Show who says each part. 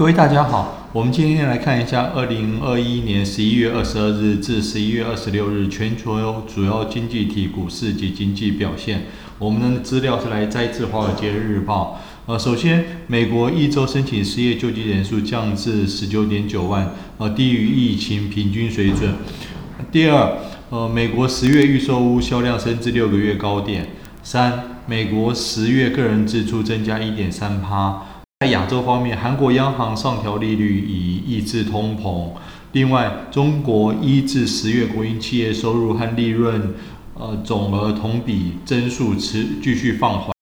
Speaker 1: 各位大家好，我们今天来看一下二零二一年十一月二十二日至十一月二十六日全球主要经济体股市及经济表现。我们的资料是来摘自《华尔街日报》。呃，首先，美国一周申请失业救济人数降至十九点九万，呃，低于疫情平均水准。第二，呃，美国十月预售屋销量升至六个月高点。三，美国十月个人支出增加一点三趴。在亚洲方面，韩国央行上调利率以抑制通膨。另外，中国一至十月国营企业收入和利润，呃，总额同比增速持继续放缓。